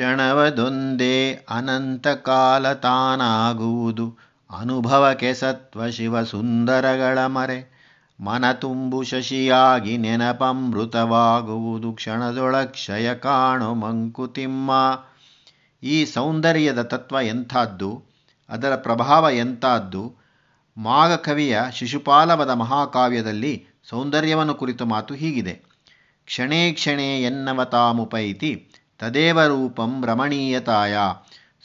ಕ್ಷಣವದೊಂದೇ ಅನಂತಕಾಲ ತಾನಾಗುವುದು ಅನುಭವಕ್ಕೆ ಸತ್ವ ಶಿವ ಸುಂದರಗಳ ಮರೆ. ಮನ ತುಂಬು ಶಶಿಯಾಗಿ ನೆನಪಮೃತವಾಗುವುದು. ಕ್ಷಣದೊಳಕ್ಷಯ ಕಾಣು ಮಂಕುತಿಮ್ಮ. ಈ ಸೌಂದರ್ಯದ ತತ್ವ ಎಂಥದ್ದು? ಅದರ ಪ್ರಭಾವ ಎಂಥದ್ದು? ಮಾಗಕವಿಯ ಶಿಶುಪಾಲವದ ಮಹಾಕಾವ್ಯದಲ್ಲಿ ಸೌಂದರ್ಯವನ್ನು ಕುರಿತು ಮಾತು ಹೀಗಿದೆ. ಕ್ಷಣೇ ಕ್ಷಣೇ ಎನ್ನವತಾಮುಪೈತಿ ತದೇವ ರೂಪಂ ರಮಣೀಯತಾಯ.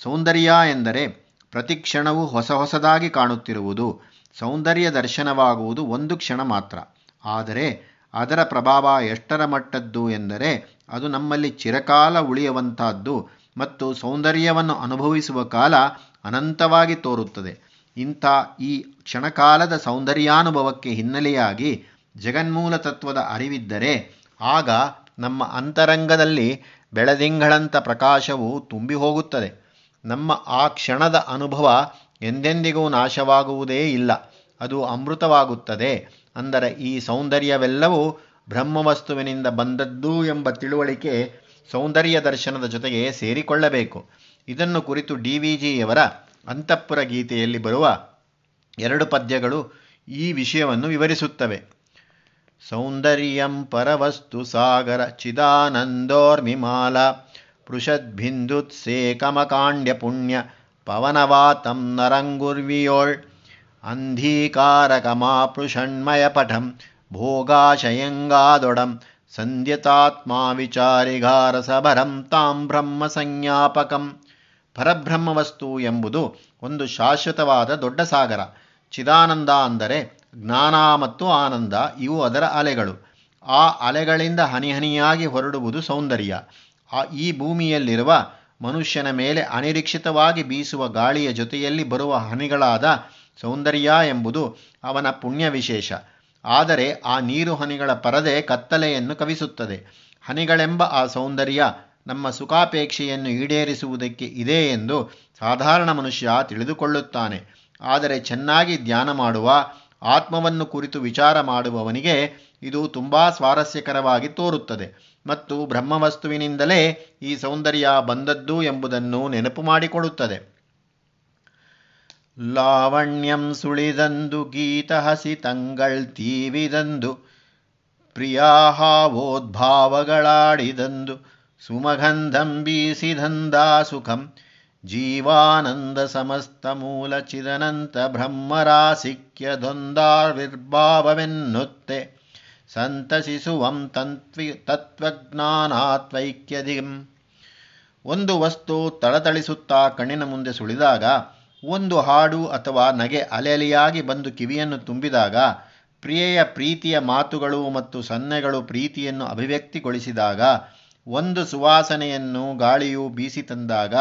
ಸೌಂದರ್ಯ ಎಂದರೆ ಪ್ರತಿಕ್ಷಣವೂ ಹೊಸ ಹೊಸದಾಗಿ ಕಾಣುತ್ತಿರುವುದು. ಸೌಂದರ್ಯ ದರ್ಶನವಾಗುವುದು ಒಂದು ಕ್ಷಣ ಮಾತ್ರ. ಆದರೆ ಅದರ ಪ್ರಭಾವ ಎಷ್ಟರ ಮಟ್ಟದ್ದು ಎಂದರೆ ಅದು ನಮ್ಮಲ್ಲಿ ಚಿರಕಾಲ ಉಳಿಯುವಂತಹದ್ದು ಮತ್ತು ಸೌಂದರ್ಯವನ್ನು ಅನುಭವಿಸುವ ಕಾಲ ಅನಂತವಾಗಿ ತೋರುತ್ತದೆ. ಇಂಥ ಈ ಕ್ಷಣಕಾಲದ ಸೌಂದರ್ಯಾನುಭವಕ್ಕೆ ಹಿನ್ನೆಲೆಯಾಗಿ ಜಗನ್ಮೂಲ ತತ್ವದ ಅರಿವಿದ್ದರೆ ಆಗ ನಮ್ಮ ಅಂತರಂಗದಲ್ಲಿ ಬೆಳದಿಂಗಳಂಥ ಪ್ರಕಾಶವು ತುಂಬಿ ಹೋಗುತ್ತದೆ. ನಮ್ಮ ಆ ಕ್ಷಣದ ಅನುಭವ ಎಂದೆಂದಿಗೂ ನಾಶವಾಗುವುದೇ ಇಲ್ಲ. ಅದು ಅಮೃತವಾಗುತ್ತದೆ. ಅಂದರೆ ಈ ಸೌಂದರ್ಯವೆಲ್ಲವೂ ಬ್ರಹ್ಮವಸ್ತುವಿನಿಂದ ಬಂದದ್ದು ಎಂಬ ತಿಳುವಳಿಕೆ ಸೌಂದರ್ಯ ದರ್ಶನದ ಜೊತೆಗೆ ಸೇರಿಕೊಳ್ಳಬೇಕು. ಇದನ್ನು ಕುರಿತು ಡಿ ವಿ ಜಿಯವರ ಅಂತಃಪುರ ಗೀತೆಯಲ್ಲಿ ಬರುವ ಎರಡು ಪದ್ಯಗಳು ಈ ವಿಷಯವನ್ನು ವಿವರಿಸುತ್ತವೆ. ಸೌಂದರ್ಯಂ ಪರವಸ್ತು ಸಾಗರ ಚಿದಾನಂದೋರ್ಮಿಮಾಲ ಪೃಷದ್ಬಿಂದುತ್ಸೇಕಮಕಾಂಡ್ಯ ಪುಣ್ಯ ಪವನವಾತಂ ನರಂಗುರ್ವಿಯೋಳ್ ಅಂಧೀಕಾರಕಮಾಪೃಷಣ್ಮಯಪಟಂ ಭೋಗಾಶಯಂಗಾದೊಡಂ ಸಂಧ್ಯತಾತ್ಮಾ ವಿಚಾರಿಗಾರಸಭರಂ ತಾಂ ಬ್ರಹ್ಮ ಸಂಜ್ಞಾಪಕಂ. ಪರಬ್ರಹ್ಮವಸ್ತು ಎಂಬುದು ಒಂದು ಶಾಶ್ವತವಾದ ದೊಡ್ಡ ಸಾಗರ. ಚಿದಾನಂದ ಅಂದರೆ ಜ್ಞಾನ ಮತ್ತು ಆನಂದ, ಇವು ಅದರ ಅಲೆಗಳು. ಆ ಅಲೆಗಳಿಂದ ಹನಿಹನಿಯಾಗಿ ಹೊರಡುವುದು ಸೌಂದರ್ಯ. ಆ ಈ ಭೂಮಿಯಲ್ಲಿರುವ ಮನುಷ್ಯನ ಮೇಲೆ ಅನಿರೀಕ್ಷಿತವಾಗಿ ಬೀಸುವ ಗಾಳಿಯ ಜೊತೆಯಲ್ಲಿ ಬರುವ ಹನಿಗಳಾದ ಸೌಂದರ್ಯ ಎಂಬುದು ಅವನ ಪುಣ್ಯ ವಿಶೇಷ ಆದರೆ ಆ ನೀರು ಹನಿಗಳ ಪರದೆ ಕತ್ತಲೆಯನ್ನು ಕವಿಸುತ್ತದೆ. ಹನಿಗಳೆಂಬ ಆ ಸೌಂದರ್ಯ ನಮ್ಮ ಸುಖಾಪೇಕ್ಷೆಯನ್ನು ಈಡೇರಿಸುವುದಕ್ಕೆ ಇದೆ ಎಂದು ಸಾಧಾರಣ ಮನುಷ್ಯ ತಿಳಿದುಕೊಳ್ಳುತ್ತಾನೆ. ಆದರೆ ಚೆನ್ನಾಗಿ ಧ್ಯಾನ ಮಾಡುವ, ಆತ್ಮವನ್ನು ಕುರಿತು ವಿಚಾರ ಮಾಡುವವನಿಗೆ ಇದು ತುಂಬ ಸ್ವಾರಸ್ಯಕರವಾಗಿ ತೋರುತ್ತದೆ. ಮತ್ತು ಬ್ರಹ್ಮವಸ್ತುವಿನಿಂದಲೇ ಈ ಸೌಂದರ್ಯ ಬಂದದ್ದು ಎಂಬುದನ್ನು ನೆನಪು ಮಾಡಿಕೊಡುತ್ತದೆ ಲಾವಣ್ಯಂ ಸುಳಿದಂದು ಗೀತಹಸಿ ತಂಗಳ್ ತೀವಿದಂದು, ಪ್ರಿಯಾಹಾವೋದ್ಭಾವಗಳಾಡಿದಂದು, ಸುಮಗಂಧಂ ಬೀಸಿದಂದಾ ಸುಖಂ ಜೀವಾನಂದ ಸಮಸ್ತ ಮೂಲ ಚಿದನಂತ ಬ್ರಹ್ಮರಾಸಿಕ್ಯದೊಂದಾರ್ವಿರ್ಭಾವವೆನ್ನುತ್ತೆ ಸಂತಸಿಸುವಂ ತಂತ್ವಿ ತತ್ವಜ್ಞಾನಾತ್ವೈಕ್ಯದಿಂ ಒಂದು ವಸ್ತು ತಳತಳಿಸುತ್ತಾ ಕಣ್ಣಿನ ಮುಂದೆ ಸುಳಿದಾಗ, ಒಂದು ಹಾಡು ಅಥವಾ ನಗೆ ಅಲೆಲಿಯಾಗಿ ಬಂದು ಕಿವಿಯನ್ನು ತುಂಬಿದಾಗ, ಪ್ರಿಯೆಯ ಪ್ರೀತಿಯ ಮಾತುಗಳು ಮತ್ತು ಸನ್ನೆಗಳು ಪ್ರೀತಿಯನ್ನು ಅಭಿವ್ಯಕ್ತಿಗೊಳಿಸಿದಾಗ, ಒಂದು ಸುವಾಸನೆಯನ್ನು ಗಾಳಿಯು ಬೀಸಿ ತಂದಾಗ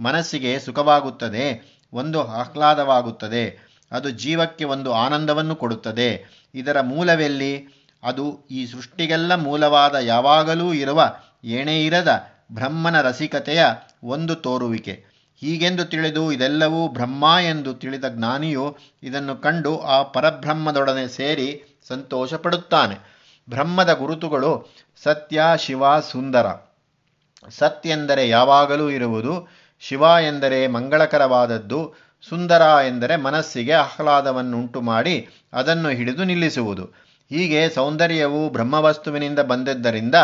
ಮನಸ್ಸಿಗೆ ಸುಖವಾಗುತ್ತದೆ, ಒಂದು ಆಹ್ಲಾದವಾಗುತ್ತದೆ. ಅದು ಜೀವಕ್ಕೆ ಒಂದು ಆನಂದವನ್ನು ಕೊಡುತ್ತದೆ. ಇದರ ಮೂಲವೆಲ್ಲಿ? ಅದು ಈ ಸೃಷ್ಟಿಗೆಲ್ಲ ಮೂಲವಾದ ಯಾವಾಗಲೂ ಇರುವ ಏನೇ ಇರದ ಬ್ರಹ್ಮನ ರಸಿಕತೆಯ ಒಂದು ತೋರುವಿಕೆ. ಹೀಗೆಂದು ತಿಳಿದು ಇದೆಲ್ಲವೂ ಬ್ರಹ್ಮ ಎಂದು ತಿಳಿದ ಜ್ಞಾನಿಯು ಇದನ್ನು ಕಂಡು ಆ ಪರಬ್ರಹ್ಮದೊಡನೆ ಸೇರಿ ಸಂತೋಷಪಡುತ್ತಾನೆ. ಬ್ರಹ್ಮದ ಗುರುತುಗಳು ಸತ್ಯ, ಶಿವ, ಸುಂದರ. ಸತ್ ಎಂದರೆ ಯಾವಾಗಲೂ ಇರುವುದು ಶಿವ ಎಂದರೆ ಮಂಗಳಕರವಾದದ್ದು, ಸುಂದರ ಎಂದರೆ ಮನಸ್ಸಿಗೆ ಆಹ್ಲಾದವನ್ನುಂಟು ಮಾಡಿ ಅದನ್ನು ಹಿಡಿದು ನಿಲ್ಲಿಸುವುದು. ಹೀಗೆ ಸೌಂದರ್ಯವು ಬ್ರಹ್ಮವಸ್ತುವಿನಿಂದ ಬಂದದ್ದರಿಂದ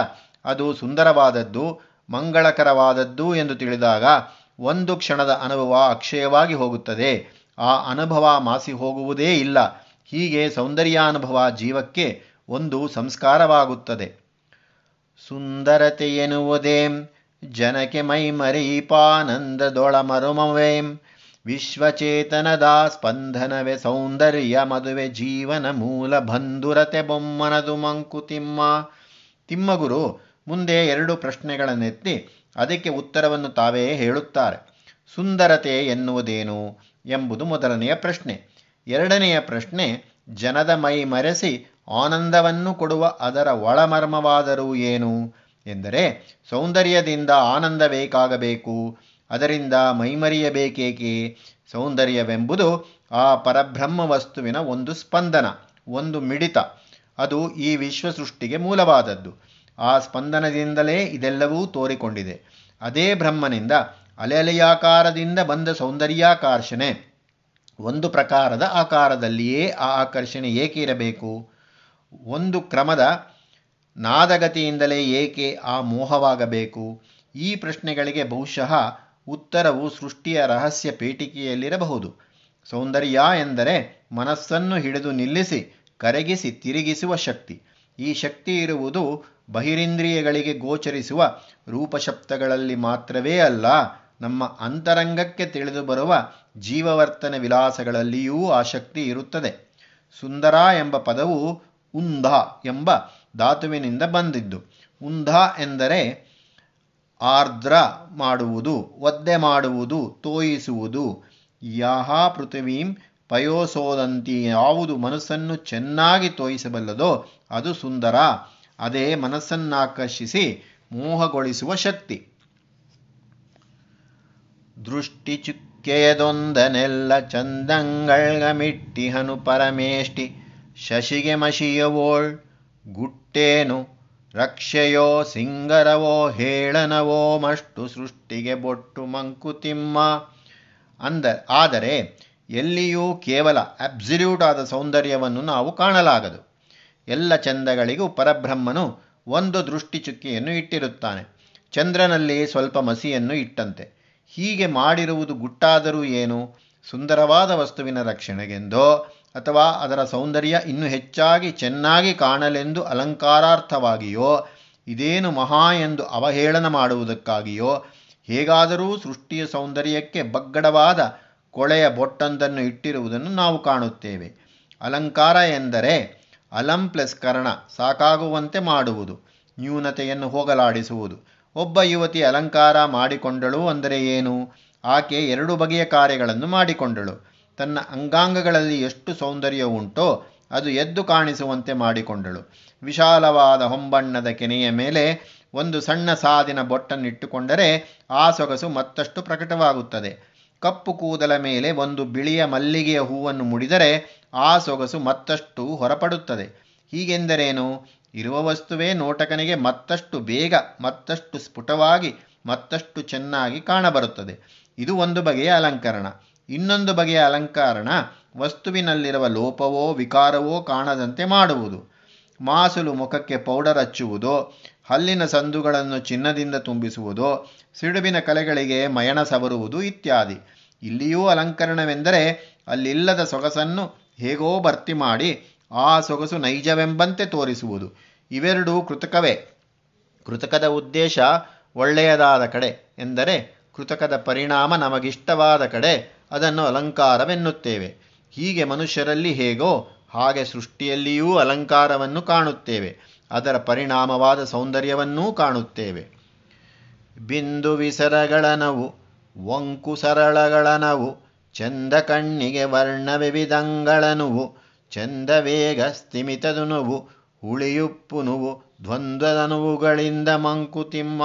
ಅದು ಸುಂದರವಾದದ್ದು, ಮಂಗಳಕರವಾದದ್ದು ಎಂದು ತಿಳಿದಾಗ ಒಂದು ಕ್ಷಣದ ಅನುಭವ ಅಕ್ಷಯವಾಗಿ ಹೋಗುತ್ತದೆ. ಆ ಅನುಭವ ಮಾಸಿ ಹೋಗುವುದೇ ಇಲ್ಲ. ಹೀಗೆ ಸೌಂದರ್ಯಾನುಭವ ಜೀವಕ್ಕೆ ಒಂದು ಸಂಸ್ಕಾರವಾಗುತ್ತದೆ. ಸುಂದರತೆ ಎನ್ನುವುದೇಂ ಜನಕ್ಕೆ ಮೈಮರೀಪಾನಂದದೊಳ ಮರುಮವೇಂ ವಿಶ್ವಚೇತನದ ಸ್ಪಂದನವೇ ಸೌಂದರ್ಯ ಮದುವೆ ಜೀವನ ಮೂಲ ಬಂಧುರತೆ ಬೊಮ್ಮನದು ಮಂಕುತಿಮ್ಮ ತಿಮ್ಮಗುರು ಮುಂದೆ ಎರಡು ಪ್ರಶ್ನೆಗಳನ್ನೆತ್ತಿ ಅದಕ್ಕೆ ಉತ್ತರವನ್ನು ತಾವೇ ಹೇಳುತ್ತಾರೆ. ಸುಂದರತೆ ಎನ್ನುವುದೇನು ಎಂಬುದು ಮೊದಲನೆಯ ಪ್ರಶ್ನೆ. ಎರಡನೆಯ ಪ್ರಶ್ನೆ, ಜನದ ಮೈ ಮರೆಸಿ ಆನಂದವನ್ನು ಕೊಡುವ ಅದರ ಒಳಮರ್ಮವಾದರೂ ಏನು? ಎಂದರೆ ಸೌಂದರ್ಯದಿಂದ ಆನಂದ ಬೇಕಾಗಬೇಕು. ಅದರಿಂದ ಮೈಮರಿಯಬೇಕೇಕೆ? ಸೌಂದರ್ಯವೆಂಬುದು ಆ ಪರಬ್ರಹ್ಮ ವಸ್ತುವಿನ ಒಂದು ಸ್ಪಂದನ, ಒಂದು ಮಿಡಿತ. ಅದು ಈ ವಿಶ್ವ ಸೃಷ್ಟಿಗೆ ಮೂಲವಾದದ್ದು. ಆ ಸ್ಪಂದನದಿಂದಲೇ ಇದೆಲ್ಲವೂ ತೋರಿಕೊಂಡಿದೆ. ಅದೇ ಬ್ರಹ್ಮನಿಂದ ಅಲೆಲೆಯಾಕಾರದಿಂದ ಬಂದ ಸೌಂದರ್ಯಾಕರ್ಷಣೆ, ಒಂದು ಪ್ರಕಾರದ ಆಕಾರದಲ್ಲಿಯೇ ಆ ಆಕರ್ಷಣೆ ಏಕೆ ಇರಬೇಕು? ಒಂದು ಕ್ರಮದ ನಾದಗತಿಯಿಂದಲೇ ಏಕೆ ಆ ಮೋಹವಾಗಬೇಕು? ಈ ಪ್ರಶ್ನೆಗಳಿಗೆ ಬಹುಶಃ ಉತ್ತರವು ಸೃಷ್ಟಿಯ ರಹಸ್ಯ ಪೇಟಿಕೆಯಲ್ಲಿರಬಹುದು. ಸೌಂದರ್ಯ ಎಂದರೆ ಮನಸ್ಸನ್ನು ಹಿಡಿದು ನಿಲ್ಲಿಸಿ, ಕರಗಿಸಿ, ತಿರುಗಿಸುವ ಶಕ್ತಿ. ಈ ಶಕ್ತಿ ಇರುವುದು ಬಹಿರಿಂದ್ರಿಯಗಳಿಗೆ ಗೋಚರಿಸುವ ರೂಪಶಬ್ದಗಳಲ್ಲಿ ಮಾತ್ರವೇ ಅಲ್ಲ, ನಮ್ಮ ಅಂತರಂಗಕ್ಕೆ ತಿಳಿದು ಬರುವ ಜೀವವರ್ತನ ವಿಲಾಸಗಳಲ್ಲಿಯೂ ಆ ಶಕ್ತಿ ಇರುತ್ತದೆ. ಸುಂದರ ಎಂಬ ಪದವು ಉಂಧ ಎಂಬ ಧಾತುವಿನಿಂದ ಬಂದಿದ್ದು. ಉಂಧ ಎಂದರೆ ಆರ್ದ್ರ ಮಾಡುವುದು, ಒದ್ದೆ ಮಾಡುವುದು, ತೋಯಿಸುವುದು. ಯಾಹ ಪೃಥ್ವೀಂ ಪಯೋಸೋದಂತಿ ಯಾವುದು ಮನಸ್ಸನ್ನು ಚೆನ್ನಾಗಿ ತೋಯಿಸಬಲ್ಲದೋ ಅದು ಸುಂದರ. ಅದೇ ಮನಸ್ಸನ್ನಾಕರ್ಷಿಸಿ ಮೋಹಗೊಳಿಸುವ ಶಕ್ತಿ. ದೃಷ್ಟಿ ಚುಕ್ಕೆಯದೊಂದನೆಲ್ಲ ಚಂದಂಗಳ್ಗಮಿಟ್ಟಿಹನು ಪರಮೇಷ್ಟಿ ಶಶಿಗೆ ಮಶಿಯವೋಳ್ ಗುಟ್ಟೇನು? ರಕ್ಷೆಯೋ ಸಿಂಗರವೋ ಹೇಳನವೋ ಮಷ್ಟು ಸೃಷ್ಟಿಗೆ ಬೊಟ್ಟು ಮಂಕುತಿಮ್ಮ. ಅಂದ, ಆದರೆ ಎಲ್ಲಿಯೂ ಕೇವಲ ಅಬ್ಸಲ್ಯೂಟ್ ಆದ ಸೌಂದರ್ಯವನ್ನು ನಾವು ಕಾಣಲಾಗದು. ಎಲ್ಲ ಚಂದಗಳಿಗೂ ಪರಬ್ರಹ್ಮನು ಒಂದು ದೃಷ್ಟಿ ಚುಕ್ಕಿಯನ್ನು ಇಟ್ಟಿರುತ್ತಾನೆ. ಚಂದ್ರನಲ್ಲಿ ಸ್ವಲ್ಪ ಮಸಿಯನ್ನು ಇಟ್ಟಂತೆ. ಹೀಗೆ ಮಾಡಿರುವುದು ಗುಟ್ಟಾದರೂ ಏನು? ಸುಂದರವಾದ ವಸ್ತುವಿನ ರಕ್ಷಣೆಗೆಂದೋ ಅಥವಾ ಅದರ ಸೌಂದರ್ಯ ಇನ್ನೂ ಹೆಚ್ಚಾಗಿ ಚೆನ್ನಾಗಿ ಕಾಣಲೆಂದು ಅಲಂಕಾರಾರ್ಥವಾಗಿಯೋ, ಇದೇನು ಮಹಾ ಎಂದು ಅವಹೇಳನ ಮಾಡುವುದಕ್ಕಾಗಿಯೋ, ಹೇಗಾದರೂ ಸೃಷ್ಟಿಯ ಸೌಂದರ್ಯಕ್ಕೆ ಬಗ್ಗಡವಾದ ಕೊಳೆಯ ಬೊಟ್ಟೊಂದನ್ನು ಇಟ್ಟಿರುವುದನ್ನು ನಾವು ಕಾಣುತ್ತೇವೆ. ಅಲಂಕಾರ ಎಂದರೆ ಅಲಂ ಪ್ಲಸ್ ಕರ್ಣ ಸಾಕಾಗುವಂತೆ ಮಾಡುವುದು, ನ್ಯೂನತೆಯನ್ನು ಹೋಗಲಾಡಿಸುವುದು. ಒಬ್ಬ ಯುವತಿ ಅಲಂಕಾರ ಮಾಡಿಕೊಂಡಳು ಅಂದರೆ ಏನು? ಆಕೆ ಎರಡು ಬಗೆಯ ಕಾರ್ಯಗಳನ್ನು ಮಾಡಿಕೊಂಡಳು. ತನ್ನ ಅಂಗಾಂಗಗಳಲ್ಲಿ ಎಷ್ಟು ಸೌಂದರ್ಯ ಉಂಟೋ ಅದು ಎದ್ದು ಕಾಣಿಸುವಂತೆ ಮಾಡಿಕೊಂಡಳು. ವಿಶಾಲವಾದ ಹೊಂಬಣ್ಣದ ಕೆನೆಯ ಮೇಲೆ ಒಂದು ಸಣ್ಣ ಸಾದಿನ ಬೊಟ್ಟನ್ನಿಟ್ಟುಕೊಂಡರೆ ಆ ಸೊಗಸು ಮತ್ತಷ್ಟು ಪ್ರಕಟವಾಗುತ್ತದೆ. ಕಪ್ಪು ಕೂದಲ ಮೇಲೆ ಒಂದು ಬಿಳಿಯ ಮಲ್ಲಿಗೆಯ ಹೂವನ್ನು ಮುಡಿದರೆ ಆ ಸೊಗಸು ಮತ್ತಷ್ಟು ಹೊರಪಡುತ್ತದೆ. ಹೀಗೆಂದರೇನು? ಇರುವ ವಸ್ತುವೇ ನೋಟಕನಿಗೆ ಮತ್ತಷ್ಟು ಬೇಗ, ಮತ್ತಷ್ಟು ಸ್ಫುಟವಾಗಿ, ಮತ್ತಷ್ಟು ಚೆನ್ನಾಗಿ ಕಾಣಬರುತ್ತದೆ. ಇದು ಒಂದು ಬಗೆಯ ಅಲಂಕರಣ. ಇನ್ನೊಂದು ಬಗೆಯ ಅಲಂಕಾರಣ ವಸ್ತುವಿನಲ್ಲಿರುವ ಲೋಪವೋ ವಿಕಾರವೋ ಕಾಣದಂತೆ ಮಾಡುವುದು. ಮಾಸಲು ಮುಖಕ್ಕೆ ಪೌಡರ್ ಹಚ್ಚುವುದೋ, ಹಲ್ಲಿನ ಸಂದುಗಳನ್ನು ಚಿನ್ನದಿಂದ ತುಂಬಿಸುವುದೋ, ಸಿಡುಬಿನ ಕಲೆಗಳಿಗೆ ಮಯಣ ಸವರುವುದು ಇತ್ಯಾದಿ. ಇಲ್ಲಿಯೂ ಅಲಂಕರಣವೆಂದರೆ ಅಲ್ಲಿಲ್ಲದ ಸೊಗಸನ್ನು ಹೇಗೋ ಭರ್ತಿ ಮಾಡಿ ಆ ಸೊಗಸು ನೈಜವೆಂಬಂತೆ ತೋರಿಸುವುದು. ಇವೆರಡೂ ಕೃತಕವೇ. ಕೃತಕದ ಉದ್ದೇಶ ಒಳ್ಳೆಯದಾದ ಕಡೆ ಎಂದರೆ ಕೃತಕದ ಪರಿಣಾಮ ನಮಗಿಷ್ಟವಾದ ಕಡೆ ಅದನ್ನು ಅಲಂಕಾರವೆನ್ನುತ್ತೇವೆ. ಹೀಗೆ ಮನುಷ್ಯರಲ್ಲಿ ಹೇಗೋ ಹಾಗೆ ಸೃಷ್ಟಿಯಲ್ಲಿಯೂ ಅಲಂಕಾರವನ್ನು ಕಾಣುತ್ತೇವೆ. ಅದರ ಪರಿಣಾಮವಾದ ಸೌಂದರ್ಯವನ್ನೂ ಕಾಣುತ್ತೇವೆ. ಬಿಂದು ವಿಸರಗಳನವು ವಂಕು ಸರಳಗಳನವು ಚಂದ ಕಣ್ಣಿಗೆ ವರ್ಣ ವಿವಿಧಗಳನುವು ಚಂದ ವೇಗ ಸ್ಥಿಮಿತದುನುವು ಹುಳಿಯುಪ್ಪುನುವು ದ್ವಂದ್ವದನುವುಗಳಿಂದ ಮಂಕುತಿಮ್ಮ.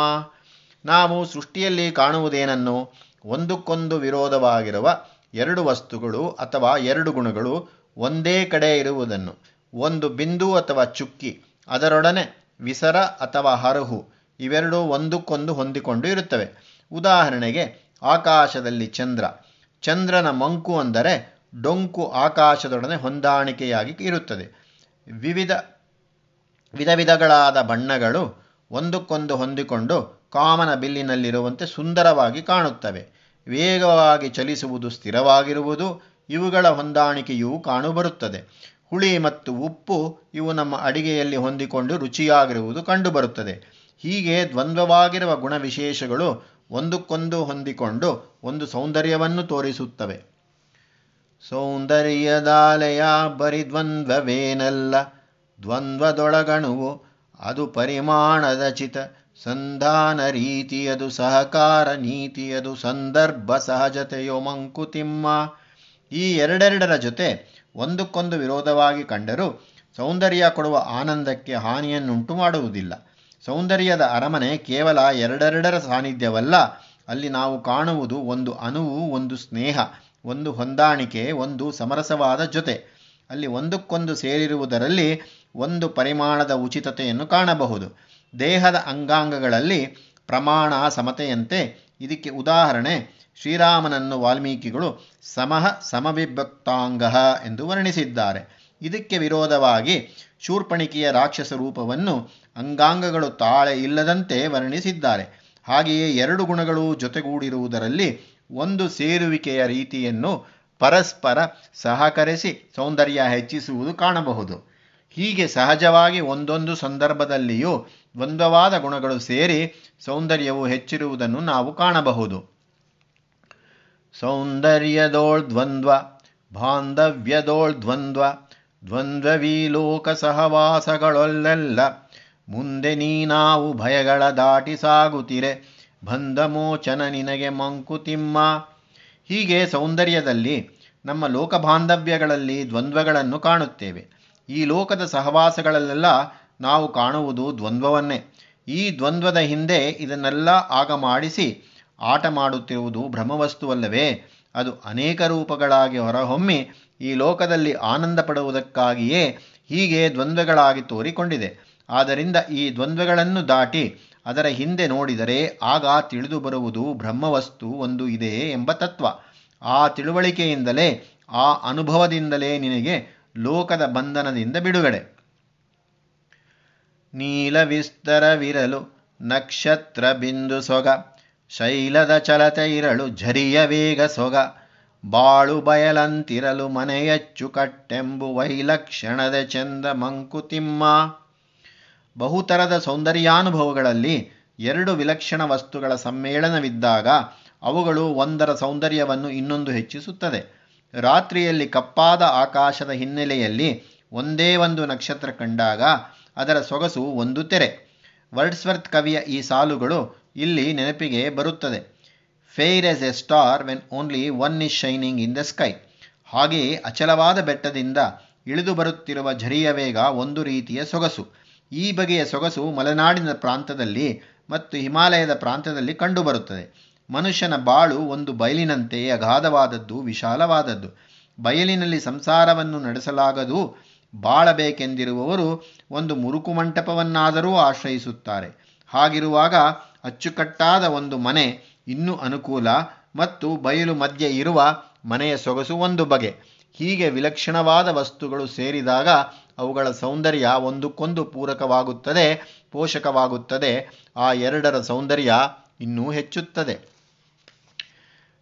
ನಾವು ಸೃಷ್ಟಿಯಲ್ಲಿ ಕಾಣುವುದೇನನ್ನು? ಒಂದಕ್ಕೊಂದು ವಿರೋಧವಾಗಿರುವ ಎರಡು ವಸ್ತುಗಳು ಅಥವಾ ಎರಡು ಗುಣಗಳು ಒಂದೇ ಕಡೆ ಇರುವುದನ್ನು, ಒಂದು ಬಿಂದು ಅಥವಾ ಚುಕ್ಕಿ, ಅದರೊಡನೆ ವಿಸರ ಅಥವಾ ಹರಹು, ಇವೆರಡೂ ಒಂದಕ್ಕೊಂದು ಹೊಂದಿಕೊಂಡು ಇರುತ್ತವೆ. ಉದಾಹರಣೆಗೆ, ಆಕಾಶದಲ್ಲಿ ಚಂದ್ರ. ಚಂದ್ರನ ಮಂಕು ಅಂದರೆ ಡೊಂಕು ಆಕಾಶದೊಡನೆ ಹೊಂದಾಣಿಕೆಯಾಗಿ ಇರುತ್ತದೆ. ವಿವಿಧ, ವಿಧ ವಿಧಗಳಾದ ಬಣ್ಣಗಳು ಒಂದಕ್ಕೊಂದು ಹೊಂದಿಕೊಂಡು ಕಾಮನ ಬಿಲ್ಲಿನಲ್ಲಿರುವಂತೆ ಸುಂದರವಾಗಿ ಕಾಣುತ್ತವೆ. ವೇಗವಾಗಿ ಚಲಿಸುವುದು ಸ್ಥಿರವಾಗಿರುವುದು, ಇವುಗಳ ಹೊಂದಾಣಿಕೆಯೂ ಕಾಣುಬರುತ್ತದೆ. ಹುಳಿ ಮತ್ತು ಉಪ್ಪು ಇವು ನಮ್ಮ ಅಡಿಗೆಯಲ್ಲಿ ಹೊಂದಿಕೊಂಡು ರುಚಿಯಾಗಿರುವುದು ಕಂಡುಬರುತ್ತದೆ. ಹೀಗೆ ದ್ವಂದ್ವವಾಗಿರುವ ಗುಣವಿಶೇಷಗಳು ಒಂದಕ್ಕೊಂದು ಹೊಂದಿಕೊಂಡು ಒಂದು ಸೌಂದರ್ಯವನ್ನು ತೋರಿಸುತ್ತವೆ. ಸೌಂದರ್ಯದಾಲಯ ಬರಿದ್ವಂದ್ವವೇನಲ್ಲ ದ್ವಂದ್ವದೊಳಗಣುವು ಅದು ಪರಿಮಾಣದ ಚಿತ. ಸಂಧಾನ ರೀತಿಯದು ಸಹಕಾರ ನೀತಿಯದು ಸಂದರ್ಭ ಸಹಜತೆಯೋ ಮಂಕುತಿಮ್ಮ. ಈ ಎರಡೆರಡರ ಜೊತೆ ಒಂದಕ್ಕೊಂದು ವಿರೋಧವಾಗಿ ಕಂಡರೂ ಸೌಂದರ್ಯ ಕೊಡುವ ಆನಂದಕ್ಕೆ ಹಾನಿಯನ್ನುಂಟು ಮಾಡುವುದಿಲ್ಲ. ಸೌಂದರ್ಯದ ಅರಮನೆ ಕೇವಲ ಎರಡೆರಡರ ಸಾನ್ನಿಧ್ಯವಲ್ಲ. ಅಲ್ಲಿ ನಾವು ಕಾಣುವುದು ಒಂದು ಅನುವು, ಒಂದು ಸ್ನೇಹ, ಒಂದು ಹೊಂದಾಣಿಕೆ, ಒಂದು ಸಮರಸವಾದ ಜೊತೆ. ಅಲ್ಲಿ ಒಂದಕ್ಕೊಂದು ಸೇರಿರುವುದರಲ್ಲಿ ಒಂದು ಪರಿಮಾಣದ ಉಚಿತತೆಯನ್ನು ಕಾಣಬಹುದು. ದೇಹದ ಅಂಗಾಂಗಗಳಲ್ಲಿ ಪ್ರಮಾಣ ಸಮತೆಯಂತೆ ಇದಕ್ಕೆ ಉದಾಹರಣೆ ಶ್ರೀರಾಮನನ್ನು ವಾಲ್ಮೀಕಿಗಳು ಸಮಹ ಸಮವಿಭಕ್ತಾಂಗ ಎಂದು ವರ್ಣಿಸಿದ್ದಾರೆ. ಇದಕ್ಕೆ ವಿರೋಧವಾಗಿ ಶೂರ್ಪಣಿಕೆಯ ರಾಕ್ಷಸ ರೂಪವನ್ನು ಅಂಗಾಂಗಗಳು ತಾಳೆ ಇಲ್ಲದಂತೆ ವರ್ಣಿಸಿದ್ದಾರೆ. ಹಾಗೆಯೇ ಎರಡು ಗುಣಗಳು ಜೊತೆಗೂಡಿರುವುದರಲ್ಲಿ ಒಂದು ಸೇರುವಿಕೆಯ ರೀತಿಯನ್ನು ಪರಸ್ಪರ ಸಹಕರಿಸಿ ಸೌಂದರ್ಯ ಹೆಚ್ಚಿಸುವುದು ಕಾಣಬಹುದು. ಹೀಗೆ ಸಹಜವಾಗಿ ಒಂದೊಂದು ಸಂದರ್ಭದಲ್ಲಿಯೂ ದ್ವಂದ್ವವಾದ ಗುಣಗಳು ಸೇರಿ ಸೌಂದರ್ಯವು ಹೆಚ್ಚಿರುವುದನ್ನು ನಾವು ಕಾಣಬಹುದು. ಸೌಂದರ್ಯದೋಳ್ ದ್ವಂದ್ವ, ಬಾಂಧವ್ಯದೋಳ್ ದ್ವಂದ್ವ, ದ್ವಂದ್ವವೀ ಲೋಕ ಸಹವಾಸಗಳೊಲ್ಲೆಲ್ಲ ಮುಂದೆ ನೀನಾವು ಭಯಗಳ ದಾಟಿ ಸಾಗುತ್ತಿರೆ ಬಂಧಮೋಚನ ನಿನಗೆ ಮಂಕುತಿಮ್ಮ. ಹೀಗೆ ಸೌಂದರ್ಯದಲ್ಲಿ ನಮ್ಮ ಲೋಕ ಬಾಂಧವ್ಯಗಳಲ್ಲಿ ದ್ವಂದ್ವಗಳನ್ನು ಕಾಣುತ್ತೇವೆ. ಈ ಲೋಕದ ಸಹವಾಸಗಳಲ್ಲೆಲ್ಲ ನಾವು ಕಾಣುವುದು ದ್ವಂದ್ವವನ್ನೇ. ಈ ದ್ವಂದ್ವದ ಹಿಂದೆ ಇದನ್ನೆಲ್ಲ ಆಗ ಮಾಡಿಸಿ ಆಟ ಮಾಡುತ್ತಿರುವುದು ಭ್ರಮವಸ್ತುವಲ್ಲವೇ ಅದು ಅನೇಕ ರೂಪಗಳಾಗಿ ಹೊರಹೊಮ್ಮಿ ಈ ಲೋಕದಲ್ಲಿ ಆನಂದ ಪಡುವುದಕ್ಕಾಗಿಯೇ ಹೀಗೆ ದ್ವಂದ್ವಗಳಾಗಿ ತೋರಿಕೊಂಡಿದೆ. ಆದ್ದರಿಂದ ಈ ದ್ವಂದ್ವಗಳನ್ನು ದಾಟಿ ಅದರ ಹಿಂದೆ ನೋಡಿದರೆ ಆಗ ತಿಳಿದು ಬರುವುದು ಬ್ರಹ್ಮವಸ್ತು ಒಂದು ಇದೆ ಎಂಬ ತತ್ವ. ಆ ತಿಳುವಳಿಕೆಯಿಂದಲೇ, ಆ ಅನುಭವದಿಂದಲೇ ನಿನಗೆ ಲೋಕದ ಬಂಧನದಿಂದ ಬಿಡುಗಡೆ. ನೀಲವಿಸ್ತರವಿರಲು ನಕ್ಷತ್ರ ಬಿಂದು ಸೊಗ, ಶೈಲದ ಚಲತೆ ಇರಳು, ಝರಿಯ ವೇಗ ಸೊಗ. ಬಾಳು ಬಯಲಂತಿರಲು ಮನೆಯಚ್ಚು ಕಟ್ಟೆಂಬು ವೈಲಕ್ಷಣದ ಚಂದ ಮಂಕುತಿಮ್ಮ. ಬಹುತರದ ಸೌಂದರ್ಯಾನುಭವಗಳಲ್ಲಿ ಎರಡು ವಿಲಕ್ಷಣ ವಸ್ತುಗಳ ಸಮ್ಮೇಳನವಿದ್ದಾಗ ಅವುಗಳು ಒಂದರ ಸೌಂದರ್ಯವನ್ನು ಇನ್ನೊಂದು ಹೆಚ್ಚಿಸುತ್ತದೆ. ರಾತ್ರಿಯಲ್ಲಿ ಕಪ್ಪಾದ ಆಕಾಶದ ಹಿನ್ನೆಲೆಯಲ್ಲಿ ಒಂದೇ ಒಂದು ನಕ್ಷತ್ರ ಕಂಡಾಗ ಅದರ ಸೊಗಸು ಒಂದು ತೆರೆ. ವರ್ಡ್ಸ್ವರ್ತ್ ಕವಿಯ ಈ ಸಾಲುಗಳು ಇಲ್ಲಿ ನೆನಪಿಗೆ ಬರುತ್ತದೆ. Fair as a star when only one is shining in the sky ಹಾಗೆಯೇ ಅಚಲವಾದ ಬೆಟ್ಟದಿಂದ ಇಳಿದು ಬರುತ್ತಿರುವ ಝರಿಯ ವೇಗ ಒಂದು ರೀತಿಯ ಸೊಗಸು. ಈ ಬಗೆಯ ಸೊಗಸು ಮಲೆನಾಡಿನ ಪ್ರಾಂತದಲ್ಲಿ ಮತ್ತು ಹಿಮಾಲಯದ ಪ್ರಾಂತದಲ್ಲಿ ಕಂಡುಬರುತ್ತದೆ. ಮನುಷ್ಯನ ಬಾಳು ಒಂದು ಬಯಲಿನಂತೆ ಅಗಾಧವಾದದ್ದು, ವಿಶಾಲವಾದದ್ದು. ಬಯಲಿನಲ್ಲಿ ಸಂಸಾರವನ್ನು ನಡೆಸಲಾಗದು, ಬಾಳಬೇಕೆಂದಿರುವವರು ಒಂದು ಮುರುಕು ಮಂಟಪವನ್ನಾದರೂ ಆಶ್ರಯಿಸುತ್ತಾರೆ. ಹಾಗಿರುವಾಗ ಅಚ್ಚುಕಟ್ಟಾದ ಒಂದು ಮನೆ ಇನ್ನೂ ಅನುಕೂಲ ಮತ್ತು ಬಯಲು ಮಧ್ಯೆ ಇರುವ ಮನೆಯ ಸೊಗಸು ಒಂದು ಬಗೆ. ಹೀಗೆ ವಿಲಕ್ಷಣವಾದ ವಸ್ತುಗಳು ಸೇರಿದಾಗ ಅವುಗಳ ಸೌಂದರ್ಯ ಒಂದಕ್ಕೊಂದು ಪೂರಕವಾಗುತ್ತದೆ, ಪೋಷಕವಾಗುತ್ತದೆ. ಆ ಎರಡರ ಸೌಂದರ್ಯ ಇನ್ನೂ ಹೆಚ್ಚುತ್ತದೆ.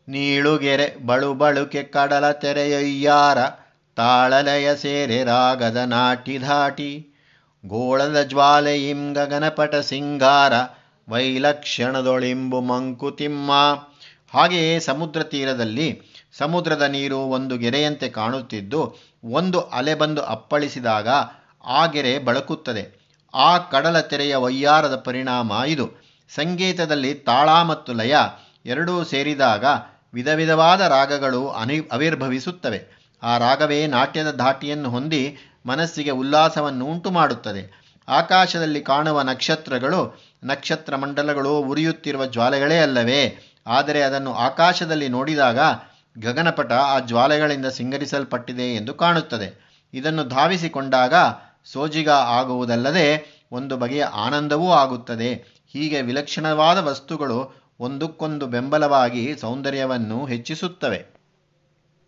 ನೀಳುಗೆರೆ ಬಳು ಬಳುಕೆ ಕಡಲ ತೆರೆಯೊಯ್ಯಾರ ತಾಳಲಯ ಸೇರೆ ರಾಗದ ನಾಟಿ ಧಾಟಿ. ಗೋಳದ ಜ್ವಾಲೆಯಿಂ ಗಗನಪಟ ಸಿಂಗಾರ, ವೈಲಕ್ಷಣದೊಳಿಂಬು ಮಂಕುತಿಮ್ಮ ಹಾಗೆಯೇ ಸಮುದ್ರ ತೀರದಲ್ಲಿ ಸಮುದ್ರದ ನೀರು ಒಂದು ಗೆರೆಯಂತೆ ಕಾಣುತ್ತಿದ್ದು, ಒಂದು ಅಲೆ ಬಂದು ಅಪ್ಪಳಿಸಿದಾಗ ಆ ಗೆರೆ ಬಳಕುತ್ತದೆ. ಆ ಕಡಲ ತೆರೆಯ ವಯ್ಯಾರದ ಪರಿಣಾಮ ಇದು. ಸಂಗೀತದಲ್ಲಿ ತಾಳ ಮತ್ತು ಲಯ ಎರಡೂ ಸೇರಿದಾಗ ವಿಧ ವಿಧವಾದ ರಾಗಗಳು ಅನಿ, ಅವಿರ್ಭವಿಸುತ್ತವೆ. ಆ ರಾಗವೇ ನಾಟ್ಯದ ಧಾಟಿಯನ್ನು ಹೊಂದಿ ಮನಸ್ಸಿಗೆ ಉಲ್ಲಾಸವನ್ನು ಉಂಟು ಮಾಡುತ್ತದೆ. ಆಕಾಶದಲ್ಲಿ ಕಾಣುವ ನಕ್ಷತ್ರಗಳು, ನಕ್ಷತ್ರ ಮಂಡಲಗಳು ಉರಿಯುತ್ತಿರುವ ಜ್ವಾಲೆಗಳೇ ಅಲ್ಲವೇ. ಆದರೆ ಅದನ್ನು ಆಕಾಶದಲ್ಲಿ ನೋಡಿದಾಗ ಗಗನಪಟ ಆ ಜ್ವಾಲೆಗಳಿಂದ ಸಿಂಗರಿಸಲ್ಪಟ್ಟಿದೆ ಎಂದು ಕಾಣುತ್ತದೆ. ಇದನ್ನು ಧಾವಿಸಿಕೊಂಡಾಗ ಸೋಜಿಗ ಆಗುವುದಲ್ಲದೆ ಒಂದು ಬಗೆಯ ಆನಂದವೂ ಆಗುತ್ತದೆ. ಹೀಗೆ ವಿಲಕ್ಷಣವಾದ ವಸ್ತುಗಳು ಒಂದಕ್ಕೊಂದು ಬೆಂಬಲವಾಗಿ ಸೌಂದರ್ಯವನ್ನು ಹೆಚ್ಚಿಸುತ್ತವೆ.